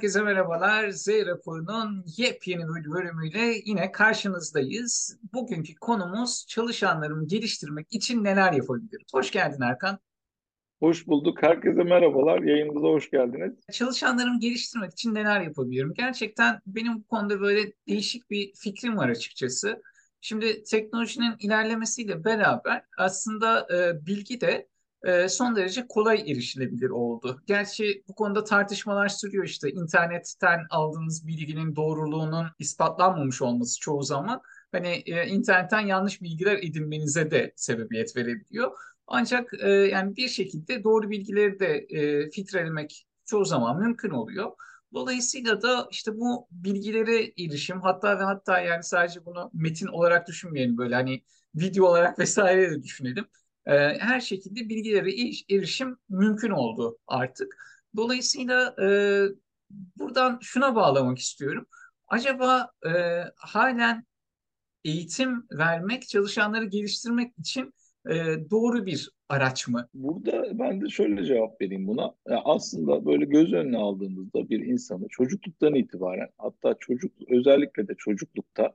Herkese merhabalar. Z raporunun yepyeni bir bölümüyle yine karşınızdayız. Bugünkü konumuz çalışanlarımı geliştirmek için neler yapabilirim? Hoş geldin Erkan. Hoş bulduk. Herkese merhabalar. Yayınımıza hoş geldiniz. Çalışanlarımı geliştirmek için neler yapabilirim? Gerçekten benim bu konuda böyle değişik bir fikrim var açıkçası. Şimdi teknolojinin ilerlemesiyle beraber aslında e, bilgi de e, son derece kolay erişilebilir oldu. Gerçi bu konuda tartışmalar sürüyor işte internetten aldığınız bilginin doğruluğunun ispatlanmamış olması çoğu zaman hani e, internetten yanlış bilgiler edinmenize de sebebiyet verebiliyor. Ancak e, yani bir şekilde doğru bilgileri de e, filtrelemek çoğu zaman mümkün oluyor. Dolayısıyla da işte bu bilgilere erişim hatta ve hatta yani sadece bunu metin olarak düşünmeyelim böyle hani video olarak vesaire de düşünelim e, her şekilde bilgilere erişim mümkün oldu artık. Dolayısıyla e, buradan şuna bağlamak istiyorum. Acaba e, halen eğitim vermek, çalışanları geliştirmek için e, doğru bir araç mı? Burada ben de şöyle cevap vereyim buna. Ya aslında böyle göz önüne aldığımızda bir insanı çocukluktan itibaren hatta çocuk özellikle de çocuklukta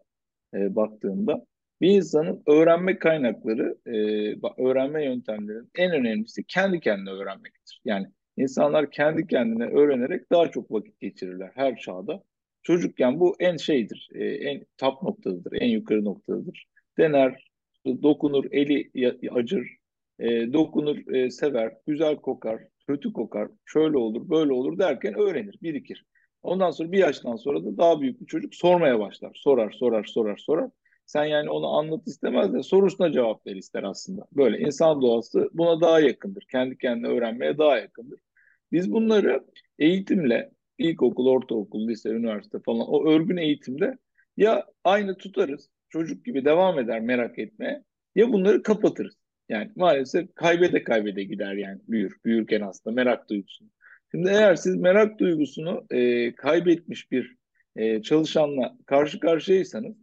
e, baktığında bir insanın öğrenme kaynakları, e, öğrenme yöntemlerinin en önemlisi kendi kendine öğrenmektir. Yani insanlar kendi kendine öğrenerek daha çok vakit geçirirler her çağda. Çocukken bu en şeydir, e, en top noktadır, en yukarı noktadır. Dener, dokunur, eli acır, e, dokunur, e, sever, güzel kokar, kötü kokar, şöyle olur, böyle olur derken öğrenir, birikir. Ondan sonra bir yaştan sonra da daha büyük bir çocuk sormaya başlar. Sorar, sorar, sorar, sorar. Sen yani onu anlat istemez de sorusuna cevap ver ister aslında. Böyle insan doğası buna daha yakındır. Kendi kendine öğrenmeye daha yakındır. Biz bunları eğitimle ilkokul, ortaokul, lise, üniversite falan o örgün eğitimde ya aynı tutarız, çocuk gibi devam eder merak etmeye ya bunları kapatırız. Yani maalesef kaybede kaybede gider yani büyür. Büyürken aslında merak duygusunu. Şimdi eğer siz merak duygusunu e, kaybetmiş bir e, çalışanla karşı karşıyaysanız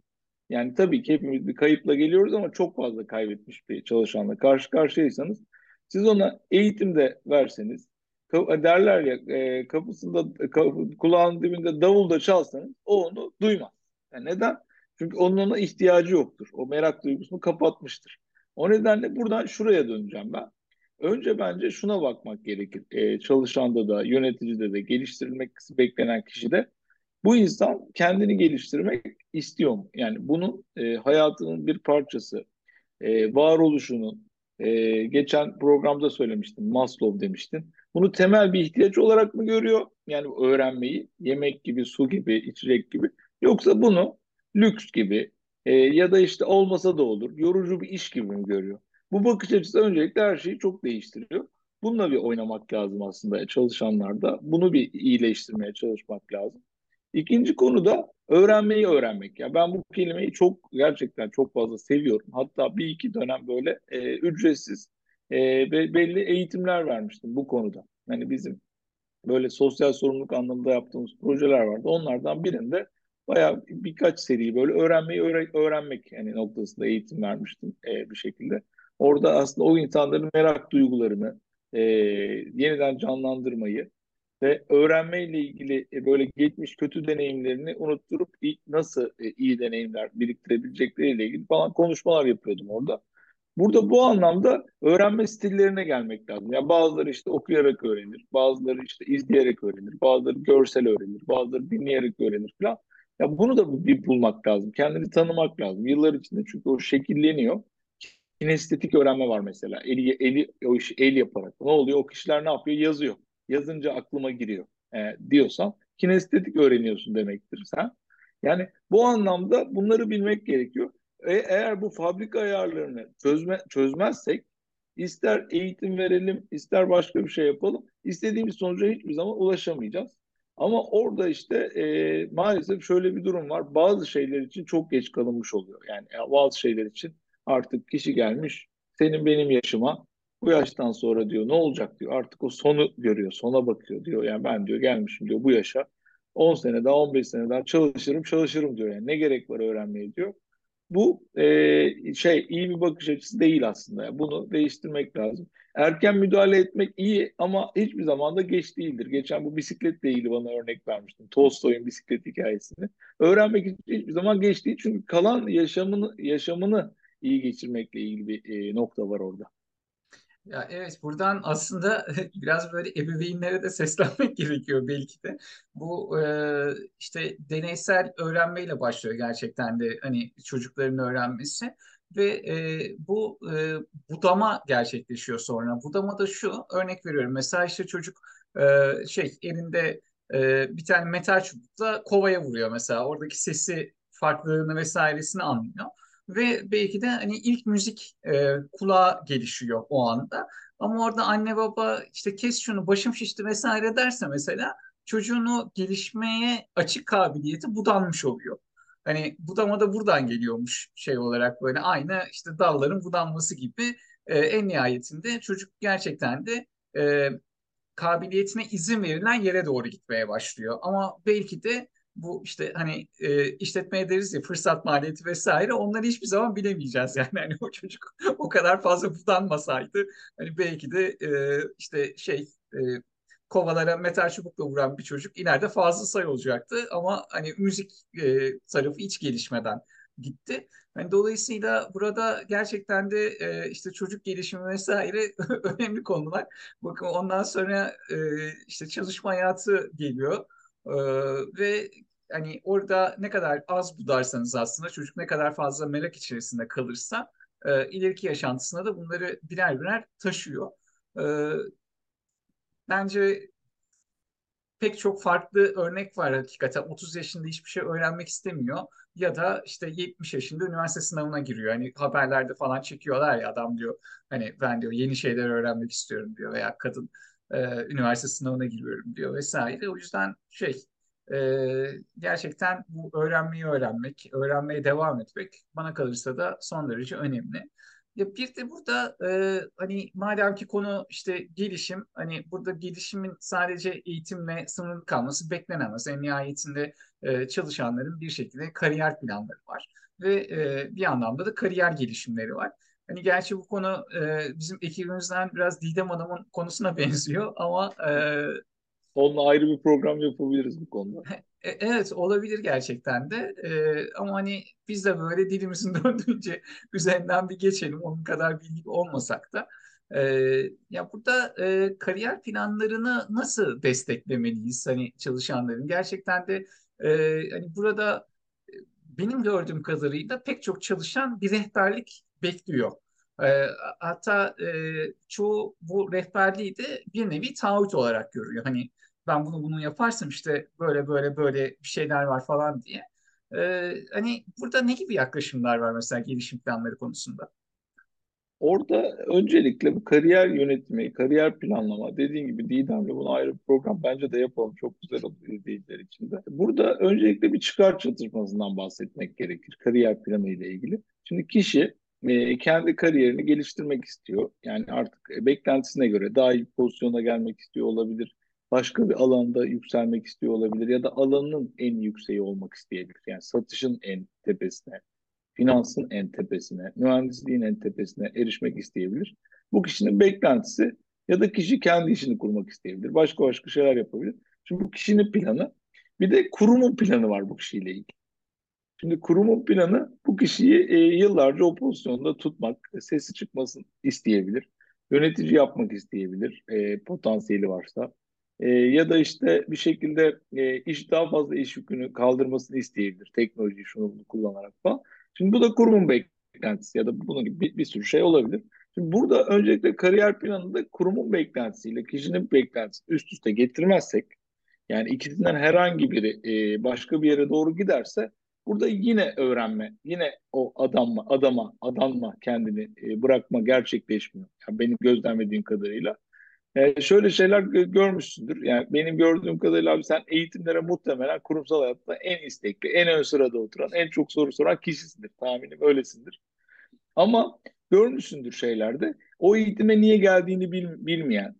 yani tabii ki hepimiz bir kayıpla geliyoruz ama çok fazla kaybetmiş bir çalışanla karşı karşıyaysanız siz ona eğitimde verseniz derler ya e, kapısında kapı, kulağının dibinde davul da çalsanız o onu duymaz. Yani neden? Çünkü onun ona ihtiyacı yoktur. O merak duygusunu kapatmıştır. O nedenle buradan şuraya döneceğim ben. Önce bence şuna bakmak gerekir. E, çalışanda da, yöneticide de, geliştirilmek beklenen kişide bu insan kendini geliştirmek istiyor mu? Yani bunun e, hayatının bir parçası, e, varoluşunun, e, geçen programda söylemiştim, Maslow demiştin. Bunu temel bir ihtiyaç olarak mı görüyor? Yani öğrenmeyi, yemek gibi, su gibi, içecek gibi. Yoksa bunu lüks gibi e, ya da işte olmasa da olur, yorucu bir iş gibi mi görüyor? Bu bakış açısı öncelikle her şeyi çok değiştiriyor. Bununla bir oynamak lazım aslında çalışanlarda. Bunu bir iyileştirmeye çalışmak lazım. İkinci konu da öğrenmeyi öğrenmek. Ya ben bu kelimeyi çok gerçekten çok fazla seviyorum. Hatta bir iki dönem böyle e, ücretsiz e, ve belli eğitimler vermiştim bu konuda. Hani bizim böyle sosyal sorumluluk anlamında yaptığımız projeler vardı. Onlardan birinde bayağı birkaç seri böyle öğrenmeyi öğre öğrenmek yani noktasında eğitim vermiştim e, bir şekilde. Orada aslında o insanların merak duygularını e, yeniden canlandırmayı ve öğrenmeyle ilgili e, böyle geçmiş kötü deneyimlerini unutturup nasıl e, iyi deneyimler biriktirebilecekleriyle ilgili falan konuşmalar yapıyordum orada. Burada bu anlamda öğrenme stillerine gelmek lazım. Yani bazıları işte okuyarak öğrenir, bazıları işte izleyerek öğrenir, bazıları görsel öğrenir, bazıları dinleyerek öğrenir falan. Ya bunu da bir bulmak lazım. Kendini tanımak lazım. Yıllar içinde çünkü o şekilleniyor. Kinestetik öğrenme var mesela. Eli, eli o işi el yaparak. Ne oluyor? O kişiler ne yapıyor? Yazıyor yazınca aklıma giriyor e, diyorsan kinestetik öğreniyorsun demektir sen. Yani bu anlamda bunları bilmek gerekiyor. E, eğer bu fabrika ayarlarını çözme, çözmezsek ister eğitim verelim, ister başka bir şey yapalım, istediğimiz sonuca hiçbir zaman ulaşamayacağız. Ama orada işte e, maalesef şöyle bir durum var. Bazı şeyler için çok geç kalınmış oluyor. Yani bazı şeyler için artık kişi gelmiş senin benim yaşıma bu yaştan sonra diyor ne olacak diyor. Artık o sonu görüyor, sona bakıyor diyor. Yani ben diyor gelmişim diyor bu yaşa 10 sene daha 15 sene daha çalışırım çalışırım diyor. Yani ne gerek var öğrenmeye diyor. bu e, şey iyi bir bakış açısı değil aslında. Bunu değiştirmek lazım. Erken müdahale etmek iyi ama hiçbir zaman da geç değildir. Geçen bu bisikletle ilgili bana örnek vermiştim. Tolstoy'un bisiklet hikayesini. Öğrenmek hiçbir zaman geç değil. Çünkü kalan yaşamını yaşamını iyi geçirmekle ilgili bir e, nokta var orada. Ya evet buradan aslında biraz böyle ebeveynlere de seslenmek gerekiyor belki de. Bu e, işte deneysel öğrenmeyle başlıyor gerçekten de hani çocukların öğrenmesi ve e, bu e, budama gerçekleşiyor sonra. Budama da şu örnek veriyorum mesela işte çocuk e, şey elinde e, bir tane metal çubukla kovaya vuruyor mesela oradaki sesi farklılığını vesairesini anlıyor ve belki de hani ilk müzik e, kulağa gelişiyor o anda. Ama orada anne baba işte kes şunu başım şişti vesaire derse mesela çocuğunu gelişmeye açık kabiliyeti budanmış oluyor. Hani budama da buradan geliyormuş şey olarak böyle aynı işte dalların budanması gibi e, en nihayetinde çocuk gerçekten de e, kabiliyetine izin verilen yere doğru gitmeye başlıyor. Ama belki de bu işte hani e, işletmeye deriz ya fırsat maliyeti vesaire onları hiçbir zaman bilemeyeceğiz yani hani o çocuk o kadar fazla budanmasaydı hani belki de e, işte şey e, kovalara metal çubukla vuran bir çocuk ileride fazla sayı olacaktı ama hani müzik e, tarafı hiç gelişmeden gitti. Yani dolayısıyla burada gerçekten de e, işte çocuk gelişimi vesaire önemli konular. Bakın ondan sonra e, işte çalışma hayatı geliyor. Ee, ve hani orada ne kadar az budarsanız aslında çocuk ne kadar fazla merak içerisinde kalırsa e, ileriki yaşantısına da bunları birer birer taşıyor. E, bence pek çok farklı örnek var hakikaten. 30 yaşında hiçbir şey öğrenmek istemiyor ya da işte 70 yaşında üniversite sınavına giriyor. Hani haberlerde falan çekiyorlar ya adam diyor hani ben diyor yeni şeyler öğrenmek istiyorum diyor veya kadın e, üniversite sınavına giriyorum diyor vesaire. O yüzden şey e, gerçekten bu öğrenmeyi öğrenmek, öğrenmeye devam etmek bana kalırsa da son derece önemli. Ya bir de burada e, hani madem ki konu işte gelişim, hani burada gelişimin sadece eğitimle sınırlı kalması beklenemez. En nihayetinde e, çalışanların bir şekilde kariyer planları var ve e, bir anlamda da kariyer gelişimleri var. Hani gerçi bu konu e, bizim ekibimizden biraz Didem Hanım'ın konusuna benziyor ama e, Onunla ayrı bir program yapabiliriz bu konuda. E, evet olabilir gerçekten de e, ama hani biz de böyle dilimizin döndüğünce üzerinden bir geçelim onun kadar bilgi olmasak da. E, ya burada e, kariyer planlarını nasıl desteklemeliyiz hani çalışanların? Gerçekten de e, hani burada e, benim gördüğüm kadarıyla pek çok çalışan bir rehberlik bekliyor. E, hatta e, çoğu bu rehberliği de bir nevi taahhüt olarak görüyor. Hani ben bunu bunu yaparsam işte böyle böyle böyle bir şeyler var falan diye. E, hani burada ne gibi yaklaşımlar var mesela gelişim planları konusunda? Orada öncelikle bu kariyer yönetimi, kariyer planlama dediğin gibi Didem'le bunu ayrı bir program bence de yapalım. Çok güzel olur izleyiciler için de. Burada öncelikle bir çıkar çatışmasından bahsetmek gerekir kariyer planı ile ilgili. Şimdi kişi e, kendi kariyerini geliştirmek istiyor. Yani artık e, beklentisine göre daha iyi pozisyona gelmek istiyor olabilir. Başka bir alanda yükselmek istiyor olabilir ya da alanının en yükseği olmak isteyebilir. Yani satışın en tepesine, finansın en tepesine, mühendisliğin en tepesine erişmek isteyebilir. Bu kişinin beklentisi ya da kişi kendi işini kurmak isteyebilir. Başka başka şeyler yapabilir. Şimdi bu kişinin planı bir de kurumun planı var bu kişiyle ilgili. Şimdi kurumun planı bu kişiyi e, yıllarca o pozisyonda tutmak, sesi çıkmasın isteyebilir. Yönetici yapmak isteyebilir e, potansiyeli varsa. E, ya da işte bir şekilde e, iş daha fazla iş yükünü kaldırmasını isteyebilir. Teknolojiyi şunu bunu kullanarak falan. Şimdi bu da kurumun beklentisi ya da bunun gibi bir, bir sürü şey olabilir. Şimdi burada öncelikle kariyer planında kurumun beklentisiyle kişinin beklentisini üst üste getirmezsek yani ikisinden herhangi biri e, başka bir yere doğru giderse Burada yine öğrenme, yine o adamma, adama, adanma kendini e, bırakma gerçekleşmiyor. Yani benim gözlemlediğim kadarıyla. E, şöyle şeyler görmüşsündür. Yani benim gördüğüm kadarıyla abi sen eğitimlere muhtemelen kurumsal hayatta en istekli, en ön sırada oturan, en çok soru soran kişisindir. Tahminim öylesindir. Ama görmüşsündür şeylerde. O eğitime niye geldiğini bil, bilmeyen,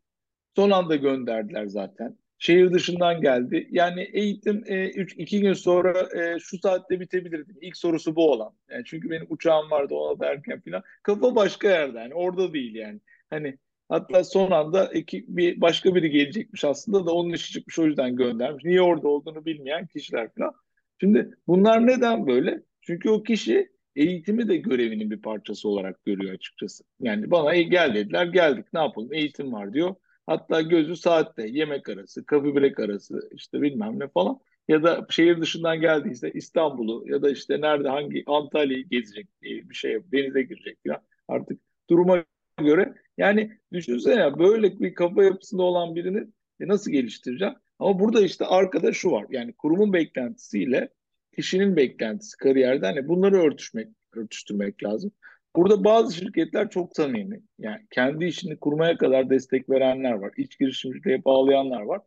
son anda gönderdiler zaten şehir dışından geldi. Yani eğitim e, iki gün sonra e, şu saatte bitebilirdi. İlk sorusu bu olan. Yani çünkü benim uçağım vardı ona derken falan. Kafa başka yerde yani orada değil yani. Hani hatta son anda iki, bir başka biri gelecekmiş aslında da onun işi çıkmış o yüzden göndermiş. Niye orada olduğunu bilmeyen kişiler falan. Şimdi bunlar neden böyle? Çünkü o kişi eğitimi de görevinin bir parçası olarak görüyor açıkçası. Yani bana gel dediler geldik ne yapalım eğitim var diyor. Hatta gözü saatte yemek arası, kafe break arası işte bilmem ne falan. Ya da şehir dışından geldiyse İstanbul'u ya da işte nerede hangi Antalya'yı gezecek bir şey denize girecek falan. Artık duruma göre yani düşünsene böyle bir kafa yapısında olan birini e, nasıl geliştireceğim? Ama burada işte arkada şu var. Yani kurumun beklentisiyle kişinin beklentisi kariyerde hani bunları örtüşmek, örtüştürmek lazım. Burada bazı şirketler çok samimi. Yani kendi işini kurmaya kadar destek verenler var. İç girişimciliğe bağlayanlar var.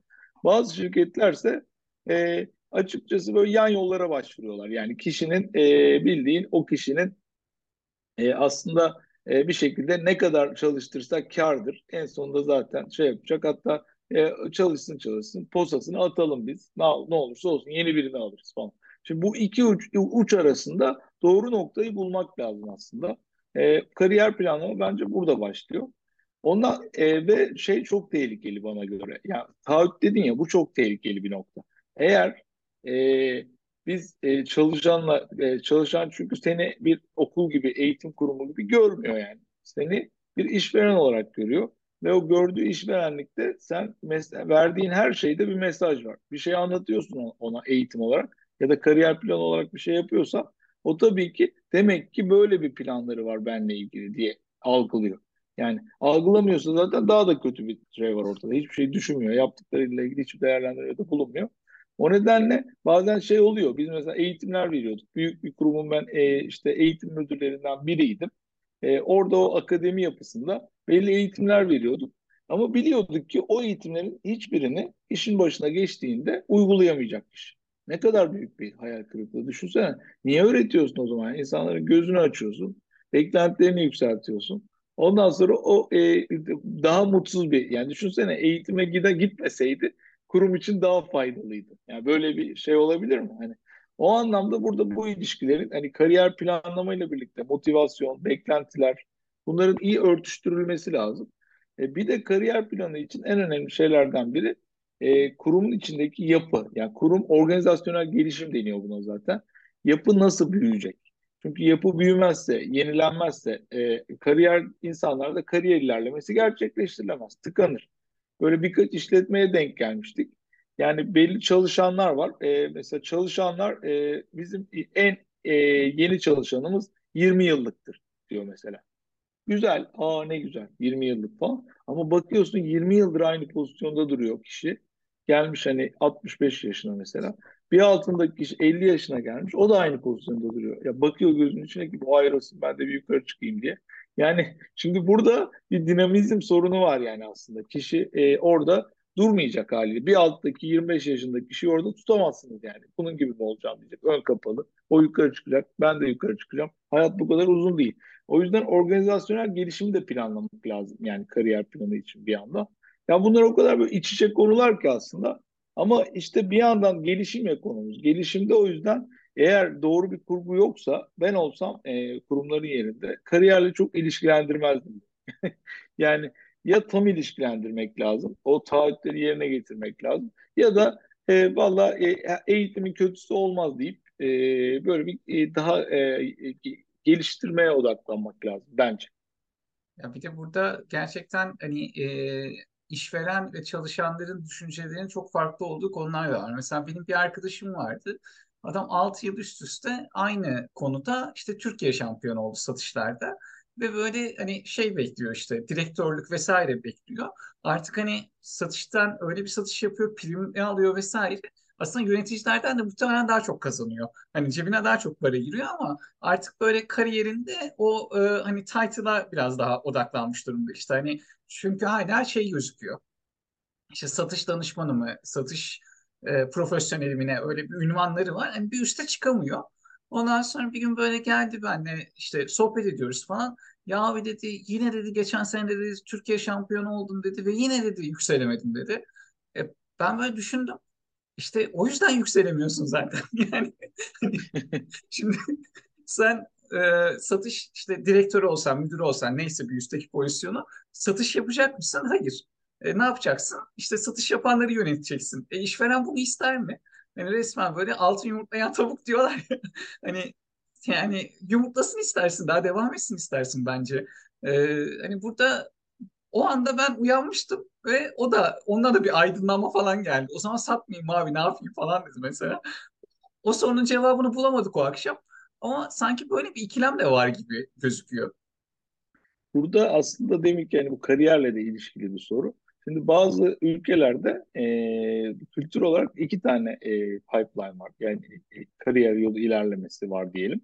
Bazı şirketlerse e, açıkçası böyle yan yollara başvuruyorlar. Yani kişinin e, bildiğin o kişinin e, aslında e, bir şekilde ne kadar çalıştırsak kardır. En sonunda zaten şey yapacak. Hatta e, çalışsın çalışsın posasını atalım biz. Ne, ne olursa olsun yeni birini alırız falan. Şimdi bu iki uç, uç arasında doğru noktayı bulmak lazım aslında. E, kariyer planlama bence burada başlıyor. Ondan e, ve şey çok tehlikeli bana göre. Yani taahhüt dedin ya bu çok tehlikeli bir nokta. Eğer e, biz e, çalışanla e, çalışan çünkü seni bir okul gibi eğitim kurumu gibi görmüyor yani. Seni bir işveren olarak görüyor ve o gördüğü işverenlikte sen verdiğin her şeyde bir mesaj var. Bir şey anlatıyorsun ona eğitim olarak ya da kariyer planı olarak bir şey yapıyorsa o tabii ki demek ki böyle bir planları var benle ilgili diye algılıyor. Yani algılamıyorsa zaten daha da kötü bir şey var ortada. Hiçbir şey düşünmüyor. Yaptıklarıyla ilgili hiçbir değerlendirmede bulunmuyor. O nedenle bazen şey oluyor. Biz mesela eğitimler veriyorduk. Büyük bir kurumun ben e, işte eğitim müdürlerinden biriydim. E, orada o akademi yapısında belli eğitimler veriyorduk. Ama biliyorduk ki o eğitimlerin hiçbirini işin başına geçtiğinde uygulayamayacak kişi. Ne kadar büyük bir hayal kırıklığı. Düşünsene. Niye öğretiyorsun o zaman? İnsanların gözünü açıyorsun. Beklentilerini yükseltiyorsun. Ondan sonra o e, daha mutsuz bir yani düşünsene eğitime gide gitmeseydi kurum için daha faydalıydı. Yani böyle bir şey olabilir mi? Hani o anlamda burada bu ilişkilerin hani kariyer planlamayla birlikte motivasyon, beklentiler bunların iyi örtüştürülmesi lazım. E, bir de kariyer planı için en önemli şeylerden biri e, kurumun içindeki yapı. Yani kurum organizasyonel gelişim deniyor buna zaten. Yapı nasıl büyüyecek? Çünkü yapı büyümezse, yenilenmezse e, kariyer insanlarda kariyer ilerlemesi gerçekleştirilemez, tıkanır. Böyle birkaç işletmeye denk gelmiştik. Yani belli çalışanlar var. E, mesela çalışanlar e, bizim en e, yeni çalışanımız 20 yıllıktır diyor mesela. Güzel, aa ne güzel 20 yıllık falan. Ama bakıyorsun 20 yıldır aynı pozisyonda duruyor kişi. Gelmiş hani 65 yaşına mesela. Bir altındaki kişi 50 yaşına gelmiş. O da aynı pozisyonda duruyor. Ya bakıyor gözünün içine ki bu ayrılsın ben de bir yukarı çıkayım diye. Yani şimdi burada bir dinamizm sorunu var yani aslında. Kişi e, orada durmayacak haliyle. Bir alttaki 25 yaşındaki kişiyi orada tutamazsınız yani. Bunun gibi mi olacağım diyecek. Ön kapalı. O yukarı çıkacak. Ben de yukarı çıkacağım. Hayat bu kadar uzun değil. O yüzden organizasyonel gelişimi de planlamak lazım. Yani kariyer planı için bir anda. Ya bunlar o kadar böyle iç içe konular ki aslında. Ama işte bir yandan gelişim ekonomimiz. Gelişimde o yüzden eğer doğru bir kurgu yoksa ben olsam e, kurumların yerinde kariyerle çok ilişkilendirmezdim. yani ya tam ilişkilendirmek lazım, o taahhütleri yerine getirmek lazım ya da e, valla e, eğitimin kötüsü olmaz deyip e, böyle bir e, daha e, geliştirmeye odaklanmak lazım bence. Ya bir de burada gerçekten hani e, işveren ve çalışanların düşüncelerinin çok farklı olduğu konular var. Mesela benim bir arkadaşım vardı. Adam 6 yıl üst üste aynı konuda işte Türkiye şampiyonu oldu satışlarda. Ve böyle hani şey bekliyor işte direktörlük vesaire bekliyor. Artık hani satıştan öyle bir satış yapıyor, prim alıyor vesaire. Aslında yöneticilerden de muhtemelen daha çok kazanıyor. Hani cebine daha çok para giriyor ama artık böyle kariyerinde o e, hani title'a biraz daha odaklanmış durumda. İşte hani çünkü hala şey gözüküyor. İşte satış danışmanı mı, satış e, profesyoneli mi ne öyle bir ünvanları var. Yani bir üste çıkamıyor. Ondan sonra bir gün böyle geldi benle işte sohbet ediyoruz falan. Ya dedi yine dedi geçen sene dedi Türkiye şampiyonu oldun dedi ve yine dedi yükselemedim dedi. E, ben böyle düşündüm. İşte o yüzden yükselemiyorsun zaten. Yani şimdi sen e, satış işte direktörü olsan, müdürü olsan neyse bir üstteki pozisyonu satış yapacak mısın? Hayır. E, ne yapacaksın? İşte satış yapanları yöneteceksin. E, işveren bunu ister mi? Yani resmen böyle altın yumurtlayan tavuk diyorlar ya. Hani yani yumurtlasın istersin, daha devam etsin istersin bence. E, hani burada o anda ben uyanmıştım ve o da ondan da bir aydınlanma falan geldi. O zaman satmayayım abi ne yapayım falan dedi mesela. O sorunun cevabını bulamadık o akşam. Ama sanki böyle bir ikilem de var gibi gözüküyor. Burada aslında demek ki yani bu kariyerle de ilişkili bir soru. Şimdi bazı ülkelerde e, kültür olarak iki tane e, pipeline var. Yani e, kariyer yolu ilerlemesi var diyelim.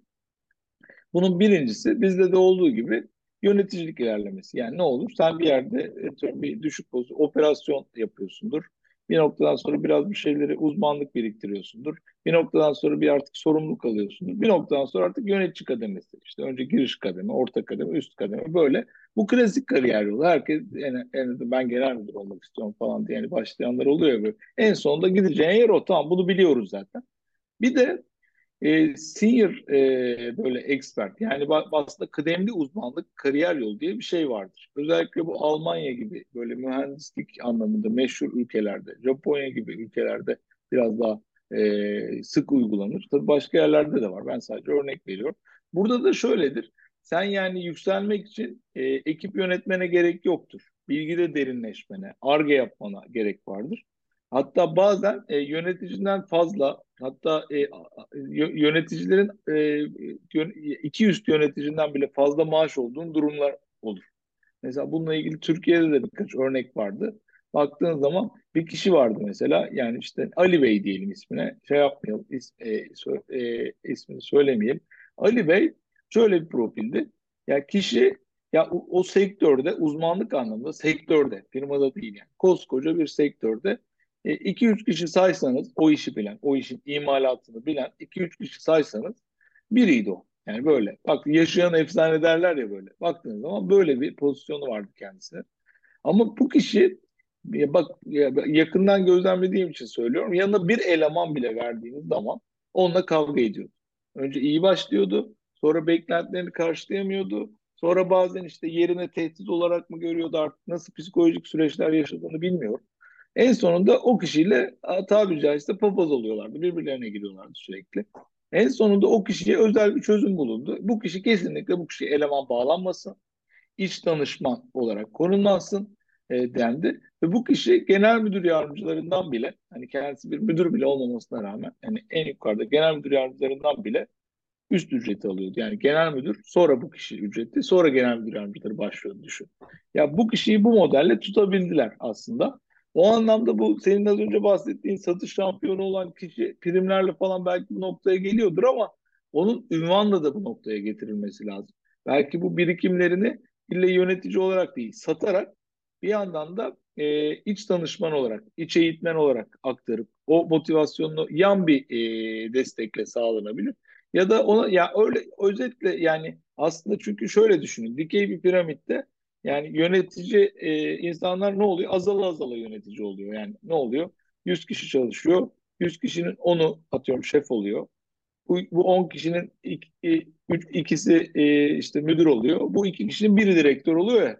Bunun birincisi bizde de olduğu gibi yöneticilik ilerlemesi. Yani ne olur? Sen bir yerde e, bir düşük pozisyon, operasyon yapıyorsundur. Bir noktadan sonra biraz bir şeyleri uzmanlık biriktiriyorsundur. Bir noktadan sonra bir artık sorumluluk alıyorsundur. Bir noktadan sonra artık yönetici kademesi. İşte önce giriş kademe, orta kademe, üst kademe böyle. Bu klasik kariyer yolu. Herkes en, en ben genel müdür olmak istiyorum falan diye yani başlayanlar oluyor böyle. En sonunda gideceğin yer o. Tamam bunu biliyoruz zaten. Bir de e, senior e, böyle expert yani aslında kıdemli uzmanlık kariyer yolu diye bir şey vardır. Özellikle bu Almanya gibi böyle mühendislik anlamında meşhur ülkelerde, Japonya gibi ülkelerde biraz daha e, sık uygulanır. Tabii başka yerlerde de var. Ben sadece örnek veriyorum. Burada da şöyledir. Sen yani yükselmek için e, ekip yönetmene gerek yoktur. Bilgide derinleşmene, arge yapmana gerek vardır. Hatta bazen e, yöneticiden fazla hatta e, yöneticilerin e, iki üst yöneticiden bile fazla maaş olduğun durumlar olur. Mesela bununla ilgili Türkiye'de de birkaç örnek vardı. Baktığın zaman bir kişi vardı mesela yani işte Ali Bey diyelim ismine şey yapmayalım is, e, sö, e, ismini söylemeyelim. Ali Bey şöyle bir profildi. Ya kişi ya o, o sektörde uzmanlık anlamında sektörde firmada değil yani koskoca bir sektörde 2-3 e, kişi saysanız o işi bilen, o işin imalatını bilen 2-3 kişi saysanız biriydi o. Yani böyle. Bak yaşayan efsane derler ya böyle. Baktığınız zaman böyle bir pozisyonu vardı kendisine. Ama bu kişi bak yakından gözlemlediğim için söylüyorum. Yanına bir eleman bile verdiğiniz zaman onunla kavga ediyordu. Önce iyi başlıyordu. Sonra beklentilerini karşılayamıyordu. Sonra bazen işte yerine tehdit olarak mı görüyordu artık nasıl psikolojik süreçler yaşadığını bilmiyorum. En sonunda o kişiyle tabiri caizse papaz oluyorlardı. Birbirlerine giriyorlardı sürekli. En sonunda o kişiye özel bir çözüm bulundu. Bu kişi kesinlikle bu kişi eleman bağlanmasın. iç danışman olarak konumlansın e, dendi. Ve bu kişi genel müdür yardımcılarından bile hani kendisi bir müdür bile olmamasına rağmen yani en yukarıda genel müdür yardımcılarından bile üst ücreti alıyordu. Yani genel müdür sonra bu kişi ücreti sonra genel müdür yardımcıları başlıyordu düşün. Ya bu kişiyi bu modelle tutabildiler aslında. O anlamda bu senin az önce bahsettiğin satış şampiyonu olan kişi primlerle falan belki bu noktaya geliyordur ama onun ünvanla da bu noktaya getirilmesi lazım. Belki bu birikimlerini ille yönetici olarak değil satarak bir yandan da e, iç danışman olarak, iç eğitmen olarak aktarıp o motivasyonunu yan bir e, destekle sağlanabilir. Ya da ona ya öyle özetle yani aslında çünkü şöyle düşünün dikey bir piramitte yani yönetici e, insanlar ne oluyor? Azala azala yönetici oluyor. Yani ne oluyor? 100 kişi çalışıyor. 100 kişinin onu atıyorum şef oluyor. Bu, bu 10 kişinin ik, üç, ikisi e, işte müdür oluyor. Bu iki kişinin biri direktör oluyor ya.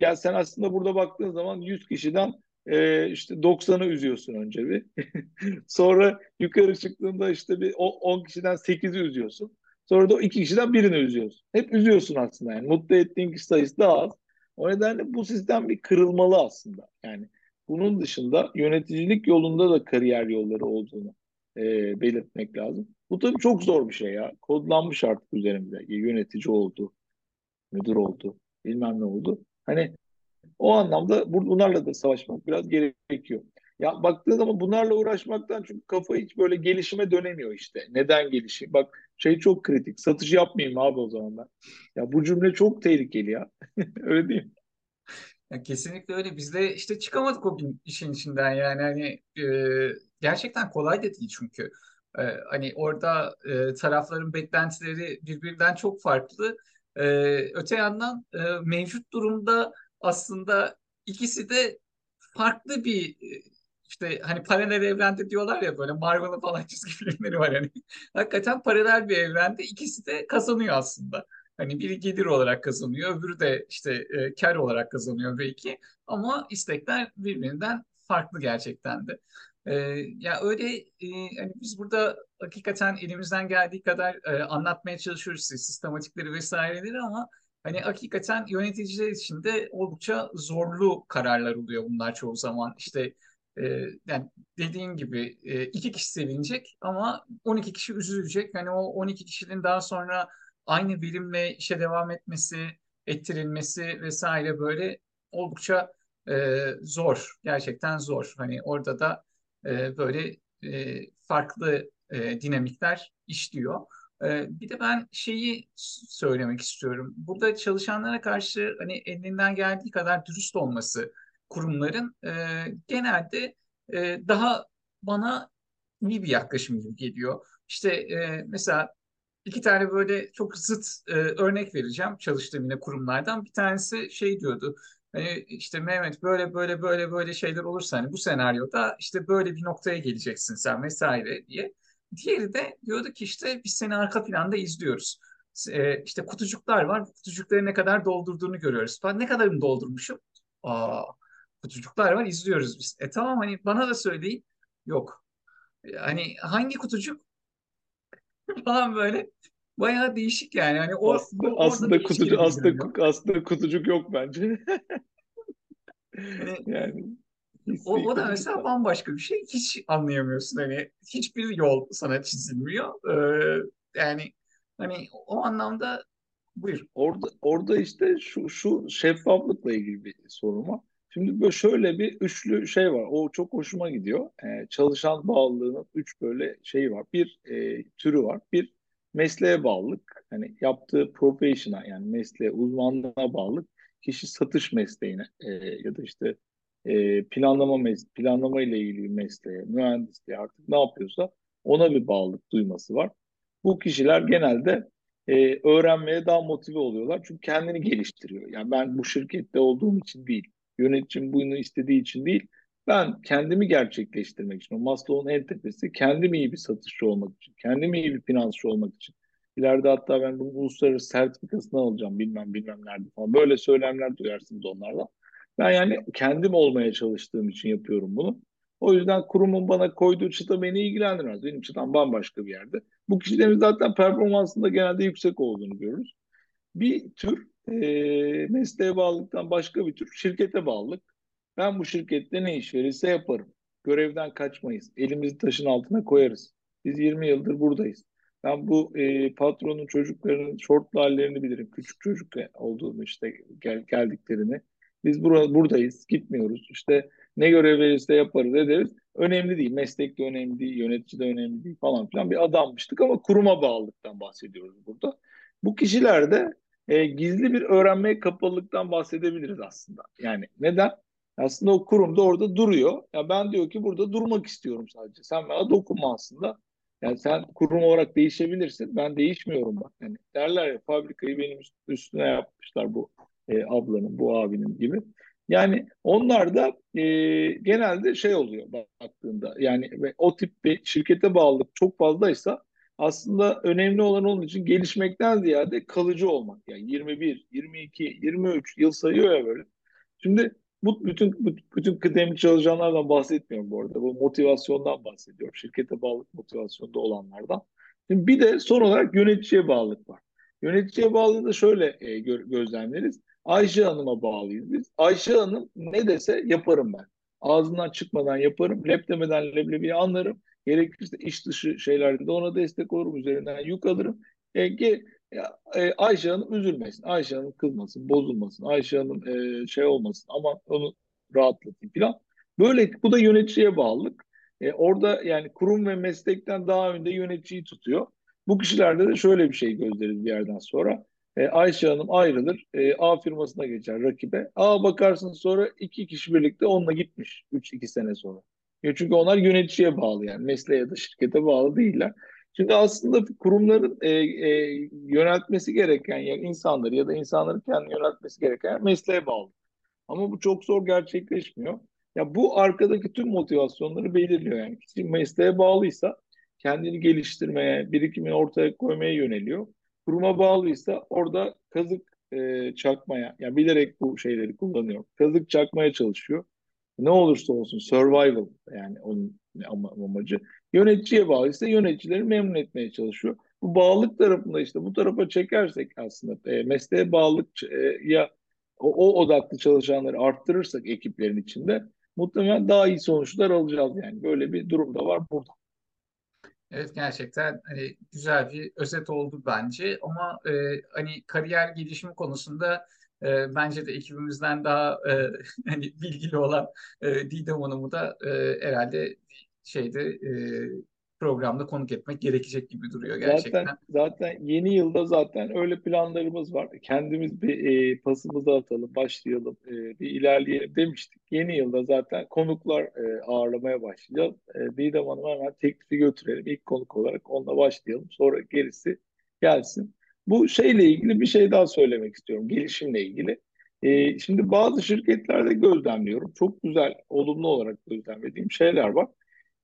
Yani sen aslında burada baktığın zaman 100 kişiden e, işte 90'ı üzüyorsun önce bir. Sonra yukarı çıktığında işte bir 10 kişiden 8'i üzüyorsun. Sonra da o iki kişiden birini üzüyorsun. Hep üzüyorsun aslında yani. Mutlu ettiğin kişi sayısı daha az. O nedenle bu sistem bir kırılmalı aslında. Yani bunun dışında yöneticilik yolunda da kariyer yolları olduğunu e, belirtmek lazım. Bu tabii çok zor bir şey ya. Kodlanmış artık üzerimde. Yönetici oldu, müdür oldu, bilmem ne oldu. Hani o anlamda bunlarla da savaşmak biraz gerekiyor. Ya baktığın zaman bunlarla uğraşmaktan çünkü kafa hiç böyle gelişime dönemiyor işte. Neden gelişim? Bak şey çok kritik. Satış yapmayayım abi o zaman ben. Ya bu cümle çok tehlikeli ya. Öyle değil mi? Ya kesinlikle öyle. Biz de işte çıkamadık o işin içinden yani hani e, gerçekten kolay da değil çünkü. E, hani orada e, tarafların beklentileri birbirinden çok farklı. E, öte yandan e, mevcut durumda aslında ikisi de farklı bir işte hani paralel evrende diyorlar ya böyle Marvel'ın falan çizgi filmleri var hani. Hakikaten paralel bir evrende ikisi de kazanıyor aslında. Hani biri gelir olarak kazanıyor, öbürü de işte e, kar olarak kazanıyor belki. Ama istekler birbirinden farklı gerçekten de. E, ya öyle e, hani biz burada hakikaten elimizden geldiği kadar e, anlatmaya çalışıyoruz sistematikleri vesaireleri ama hani hakikaten yöneticiler için de oldukça zorlu kararlar oluyor bunlar çoğu zaman. İşte e, yani dediğin gibi e, iki kişi sevinecek ama 12 kişi üzülecek. Hani o 12 kişinin daha sonra aynı bilimle işe devam etmesi, ettirilmesi vesaire böyle oldukça e, zor. Gerçekten zor. Hani orada da e, böyle e, farklı e, dinamikler işliyor. E, bir de ben şeyi söylemek istiyorum. Burada çalışanlara karşı hani elinden geldiği kadar dürüst olması kurumların e, genelde e, daha bana iyi bir yaklaşım gibi geliyor. İşte e, mesela iki tane böyle çok zıt e, örnek vereceğim çalıştığım yine kurumlardan. Bir tanesi şey diyordu. Hani işte Mehmet böyle böyle böyle böyle şeyler olursa hani bu senaryoda işte böyle bir noktaya geleceksin sen vesaire diye. Diğeri de diyordu ki işte biz seni arka planda izliyoruz. E, işte kutucuklar var. Kutucukları ne kadar doldurduğunu görüyoruz. Ben ne kadarını doldurmuşum? Aa, kutucuklar var izliyoruz biz. E tamam hani bana da söyleyin. Yok. Hani hangi kutucuk? falan böyle. Bayağı değişik yani. Hani o, Aslında o aslında kutucuk aslında bildiriliyor. aslında kutucuk yok bence. Hani Yani o, o da mesela bambaşka bir şey. Hiç anlayamıyorsun. Hani hiçbir yol sana çizilmiyor. Ee, yani hani o anlamda buyur. Orada orada işte şu şu şeffaflıkla ilgili bir sorun var. Şimdi böyle şöyle bir üçlü şey var. O çok hoşuma gidiyor. Ee, çalışan bağlılığının üç böyle şeyi var. Bir e, türü var. Bir mesleğe bağlılık. Hani yaptığı profession'a yani mesleğe, uzmanlığa bağlılık. Kişi satış mesleğine e, ya da işte e, planlama mes planlama ile ilgili mesleğe, mühendisliğe artık ne yapıyorsa ona bir bağlılık duyması var. Bu kişiler genelde e, öğrenmeye daha motive oluyorlar. Çünkü kendini geliştiriyor. Yani ben bu şirkette olduğum için değil, yöneticim bunu istediği için değil, ben kendimi gerçekleştirmek için, o Maslow'un en tepesi kendim iyi bir satışçı olmak için, kendim iyi bir finansçı olmak için. İleride hatta ben bunun uluslararası sertifikasını alacağım bilmem bilmem nerede falan. Böyle söylemler duyarsınız onlardan. Ben yani kendim olmaya çalıştığım için yapıyorum bunu. O yüzden kurumun bana koyduğu çıta beni ilgilendirmez. Benim çıtam bambaşka bir yerde. Bu kişilerin zaten performansında genelde yüksek olduğunu görürüz. Bir tür e, mesleğe bağlılıktan başka bir tür şirkete bağlılık. Ben bu şirkette ne iş verirse yaparım. Görevden kaçmayız. Elimizi taşın altına koyarız. Biz 20 yıldır buradayız. Ben bu e, patronun çocuklarının şortlu hallerini bilirim. Küçük çocuk olduğunu işte gel, geldiklerini. Biz bura, buradayız, gitmiyoruz. İşte ne görev verirse yaparız ederiz. Önemli değil. Meslek de önemli değil, yönetici de önemli değil falan filan bir adammıştık ama kuruma bağlılıktan bahsediyoruz burada. Bu kişilerde e, gizli bir öğrenmeye kapalılıktan bahsedebiliriz aslında. Yani neden? Aslında o kurum da orada duruyor. Ya ben diyor ki burada durmak istiyorum sadece. Sen bana dokunma aslında. Yani sen kurum olarak değişebilirsin. Ben değişmiyorum bak. Yani derler ya fabrikayı benim üstüne yapmışlar bu e, ablanın, bu abinin gibi. Yani onlar da e, genelde şey oluyor baktığında. Yani o tip bir şirkete bağlılık çok fazlaysa aslında önemli olan onun için gelişmekten ziyade kalıcı olmak. Yani 21, 22, 23 yıl sayıyor ya böyle. Şimdi bu bütün bütün kıdemli çalışanlardan bahsetmiyorum bu arada. Bu motivasyondan bahsediyorum. Şirkete bağlılık motivasyonda olanlardan. Şimdi bir de son olarak yöneticiye bağlılık var. Yöneticiye bağlılığı da şöyle e, gö gözlemleriz. Ayşe Hanım'a bağlıyız biz. Ayşe Hanım ne dese yaparım ben. Ağzından çıkmadan yaparım. Lep demeden leblebiyi anlarım. Gerekirse iş dışı şeylerde de ona destek olurum. Üzerinden yük alırım. E, ge, e, Ayşe Hanım üzülmesin. Ayşe Hanım kızmasın, bozulmasın. Ayşe Hanım e, şey olmasın ama onu rahatlatayım falan. Böyle bu da yöneticiye bağlılık. E, orada yani kurum ve meslekten daha önde yöneticiyi tutuyor. Bu kişilerde de şöyle bir şey gözleriz bir yerden sonra. E, Ayşe Hanım ayrılır. E, A firmasına geçer rakibe. A bakarsın sonra iki kişi birlikte onunla gitmiş. üç iki sene sonra. Ya çünkü onlar yöneticiye bağlı yani. Mesleğe ya da şirkete bağlı değiller. Şimdi aslında kurumların e, e, yöneltmesi gereken ya insanları ya da insanların kendi yöneltmesi gereken mesleğe bağlı. Ama bu çok zor gerçekleşmiyor. Ya bu arkadaki tüm motivasyonları belirliyor yani. Kişi mesleğe bağlıysa kendini geliştirmeye, birikimini ortaya koymaya yöneliyor. Kuruma bağlıysa orada kazık e, çakmaya, yani bilerek bu şeyleri kullanıyor. Kazık çakmaya çalışıyor. Ne olursa olsun survival yani onun amacı. Yöneticiye bağlıysa yöneticileri memnun etmeye çalışıyor. Bu bağlılık tarafında işte bu tarafa çekersek aslında e, mesleğe bağlılık e, ya o, o odaklı çalışanları arttırırsak ekiplerin içinde muhtemelen daha iyi sonuçlar alacağız yani. Böyle bir durum da var burada. Evet gerçekten hani güzel bir özet oldu bence ama e, hani kariyer gelişimi konusunda e, bence de ekibimizden daha e, hani bilgili olan e, Didem Hanım'ı da e, herhalde şeyde e, programda konuk etmek gerekecek gibi duruyor gerçekten. Zaten zaten yeni yılda zaten öyle planlarımız var. Kendimiz bir e, pasımızı atalım, başlayalım, e, bir ilerleyelim demiştik. Yeni yılda zaten konuklar e, ağırlamaya başlayacağız. E, Didem Hanım'a hemen teklifi götürelim. İlk konuk olarak onunla başlayalım. Sonra gerisi gelsin. Bu şeyle ilgili bir şey daha söylemek istiyorum. Gelişimle ilgili. E, şimdi bazı şirketlerde gözlemliyorum. Çok güzel, olumlu olarak gözlemlediğim şeyler var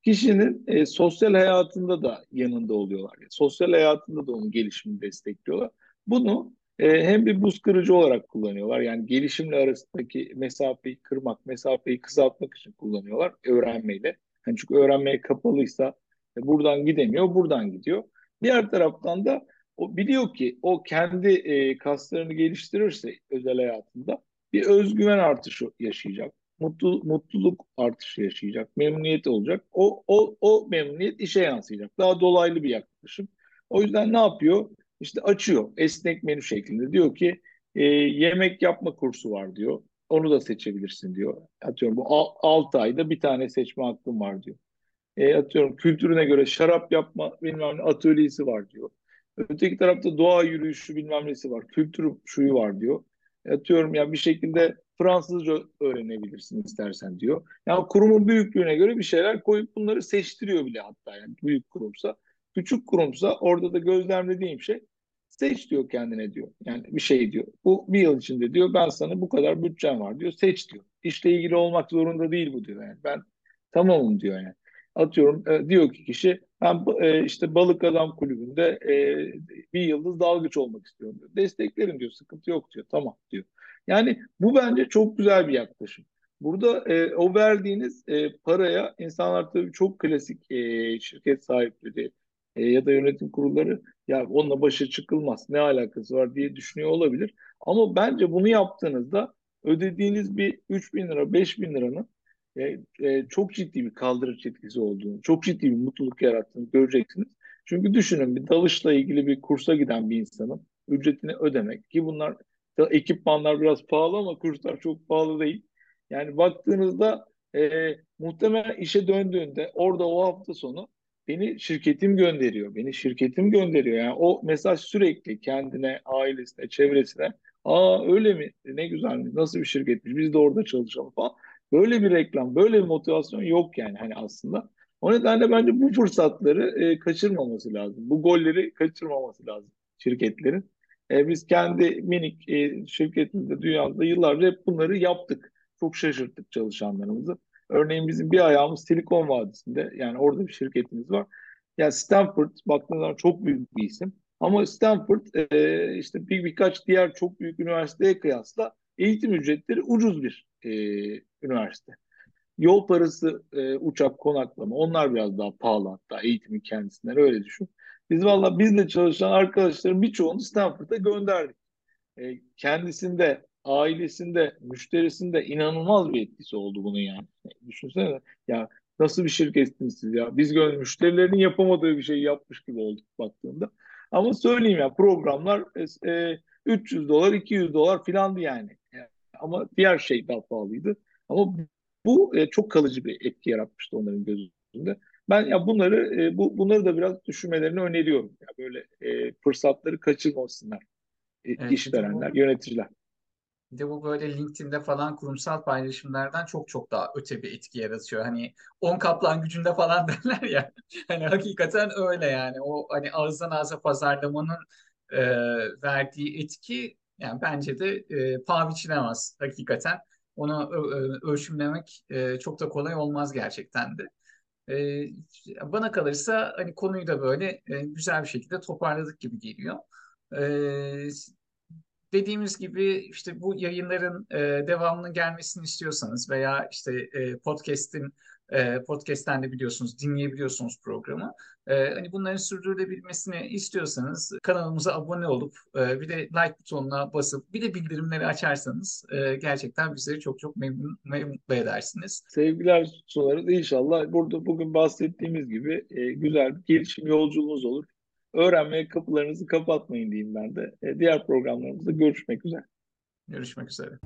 kişinin e, sosyal hayatında da yanında oluyorlar. Yani sosyal hayatında da onun gelişimini destekliyorlar. Bunu e, hem bir buz kırıcı olarak kullanıyorlar. Yani gelişimle arasındaki mesafeyi kırmak, mesafeyi kısaltmak için kullanıyorlar öğrenmeyle. Yani çünkü öğrenmeye kapalıysa e, buradan gidemiyor, buradan gidiyor. Diğer taraftan da o biliyor ki o kendi e, kaslarını geliştirirse özel hayatında bir özgüven artışı yaşayacak mutlu, mutluluk artışı yaşayacak, memnuniyet olacak. O, o, o memnuniyet işe yansıyacak. Daha dolaylı bir yaklaşım. O yüzden ne yapıyor? İşte açıyor esnek menü şeklinde. Diyor ki e, yemek yapma kursu var diyor. Onu da seçebilirsin diyor. Atıyorum bu 6 ayda bir tane seçme hakkın var diyor. E, atıyorum kültürüne göre şarap yapma bilmem ne atölyesi var diyor. Öteki tarafta doğa yürüyüşü bilmem nesi var. Kültür şuyu var diyor. Atıyorum ya bir şekilde Fransızca öğrenebilirsin istersen diyor. Yani kurumun büyüklüğüne göre bir şeyler koyup bunları seçtiriyor bile hatta yani büyük kurumsa. Küçük kurumsa orada da gözlemlediğim şey seç diyor kendine diyor. Yani bir şey diyor. Bu bir yıl içinde diyor ben sana bu kadar bütçem var diyor. Seç diyor. İşle ilgili olmak zorunda değil bu diyor yani. Ben tamamım diyor yani. Atıyorum e, diyor ki kişi ben e, işte Balık Adam Kulübü'nde e, bir yıldız dalgıç olmak istiyorum diyor. Desteklerim diyor. Sıkıntı yok diyor. Tamam diyor. Yani bu bence çok güzel bir yaklaşım. Burada e, o verdiğiniz e, paraya insanlar tabii çok klasik e, şirket sahipleri e, ya da yönetim kurulları ya onunla başa çıkılmaz ne alakası var diye düşünüyor olabilir. Ama bence bunu yaptığınızda ödediğiniz bir 3 bin lira 5 bin liranın e, e, çok ciddi bir kaldırıcı etkisi olduğunu, çok ciddi bir mutluluk yarattığını göreceksiniz. Çünkü düşünün bir dalışla ilgili bir kursa giden bir insanın ücretini ödemek ki bunlar ekipmanlar biraz pahalı ama kurslar çok pahalı değil. Yani baktığınızda e, muhtemelen işe döndüğünde orada o hafta sonu beni şirketim gönderiyor. Beni şirketim gönderiyor. Yani o mesaj sürekli kendine, ailesine, çevresine aa öyle mi? Ne güzel mi? Nasıl bir şirketmiş? Biz de orada çalışalım falan. Böyle bir reklam, böyle bir motivasyon yok yani hani aslında. O nedenle bence bu fırsatları e, kaçırmaması lazım. Bu golleri kaçırmaması lazım şirketlerin. E, biz kendi minik e, şirketimizde dünyada yıllarca hep bunları yaptık. Çok şaşırttık çalışanlarımızı. Örneğin bizim bir ayağımız Silikon Vadisi'nde. Yani orada bir şirketimiz var. Yani Stanford baktığınız çok büyük bir isim. Ama Stanford e, işte bir birkaç diğer çok büyük üniversiteye kıyasla eğitim ücretleri ucuz bir e, üniversite. Yol parası, e, uçak, konaklama onlar biraz daha pahalı hatta eğitimin kendisinden öyle düşün. Biz valla bizle çalışan arkadaşların birçoğunu Stanford'a gönderdik. E, kendisinde, ailesinde, müşterisinde inanılmaz bir etkisi oldu bunun yani. E, düşünsene ya nasıl bir şirketsiniz siz ya. Biz müşterilerin yapamadığı bir şey yapmış gibi olduk baktığında. Ama söyleyeyim ya programlar e, 300 dolar, 200 dolar filandı yani. yani. Ama diğer şey daha pahalıydı. Ama bu e, çok kalıcı bir etki yaratmıştı onların gözünde. Ben ya bunları e, bu bunları da biraz düşünmelerini öneriyorum. Ya böyle e, fırsatları kaçırmasınlar e, Evet, işverenler, bu, yöneticiler. bir de bu böyle LinkedIn'de falan kurumsal paylaşımlardan çok çok daha öte bir etki yaratıyor. Hani 10 kaplan gücünde falan derler ya. Hani hakikaten öyle yani. O hani ağızdan ağza pazarlamanın e, verdiği etki yani bence de e, paha biçilemez hakikaten. Onu ölçümlemek çok da kolay olmaz gerçekten de. Bana kalırsa hani konuyu da böyle güzel bir şekilde toparladık gibi geliyor. Dediğimiz gibi işte bu yayınların devamının gelmesini istiyorsanız veya işte podcast'in e, podcast'ten de biliyorsunuz dinleyebiliyorsunuz programı. E, hani bunların sürdürülebilmesini istiyorsanız kanalımıza abone olup e, bir de like butonuna basıp bir de bildirimleri açarsanız e, gerçekten bizleri çok çok memnun, memnun edersiniz. Sevgiler sunarız. İnşallah burada bugün bahsettiğimiz gibi e, güzel bir gelişim yolculuğunuz olur. Öğrenmeye kapılarınızı kapatmayın diyeyim ben de. E, diğer programlarımızda görüşmek üzere. Görüşmek üzere.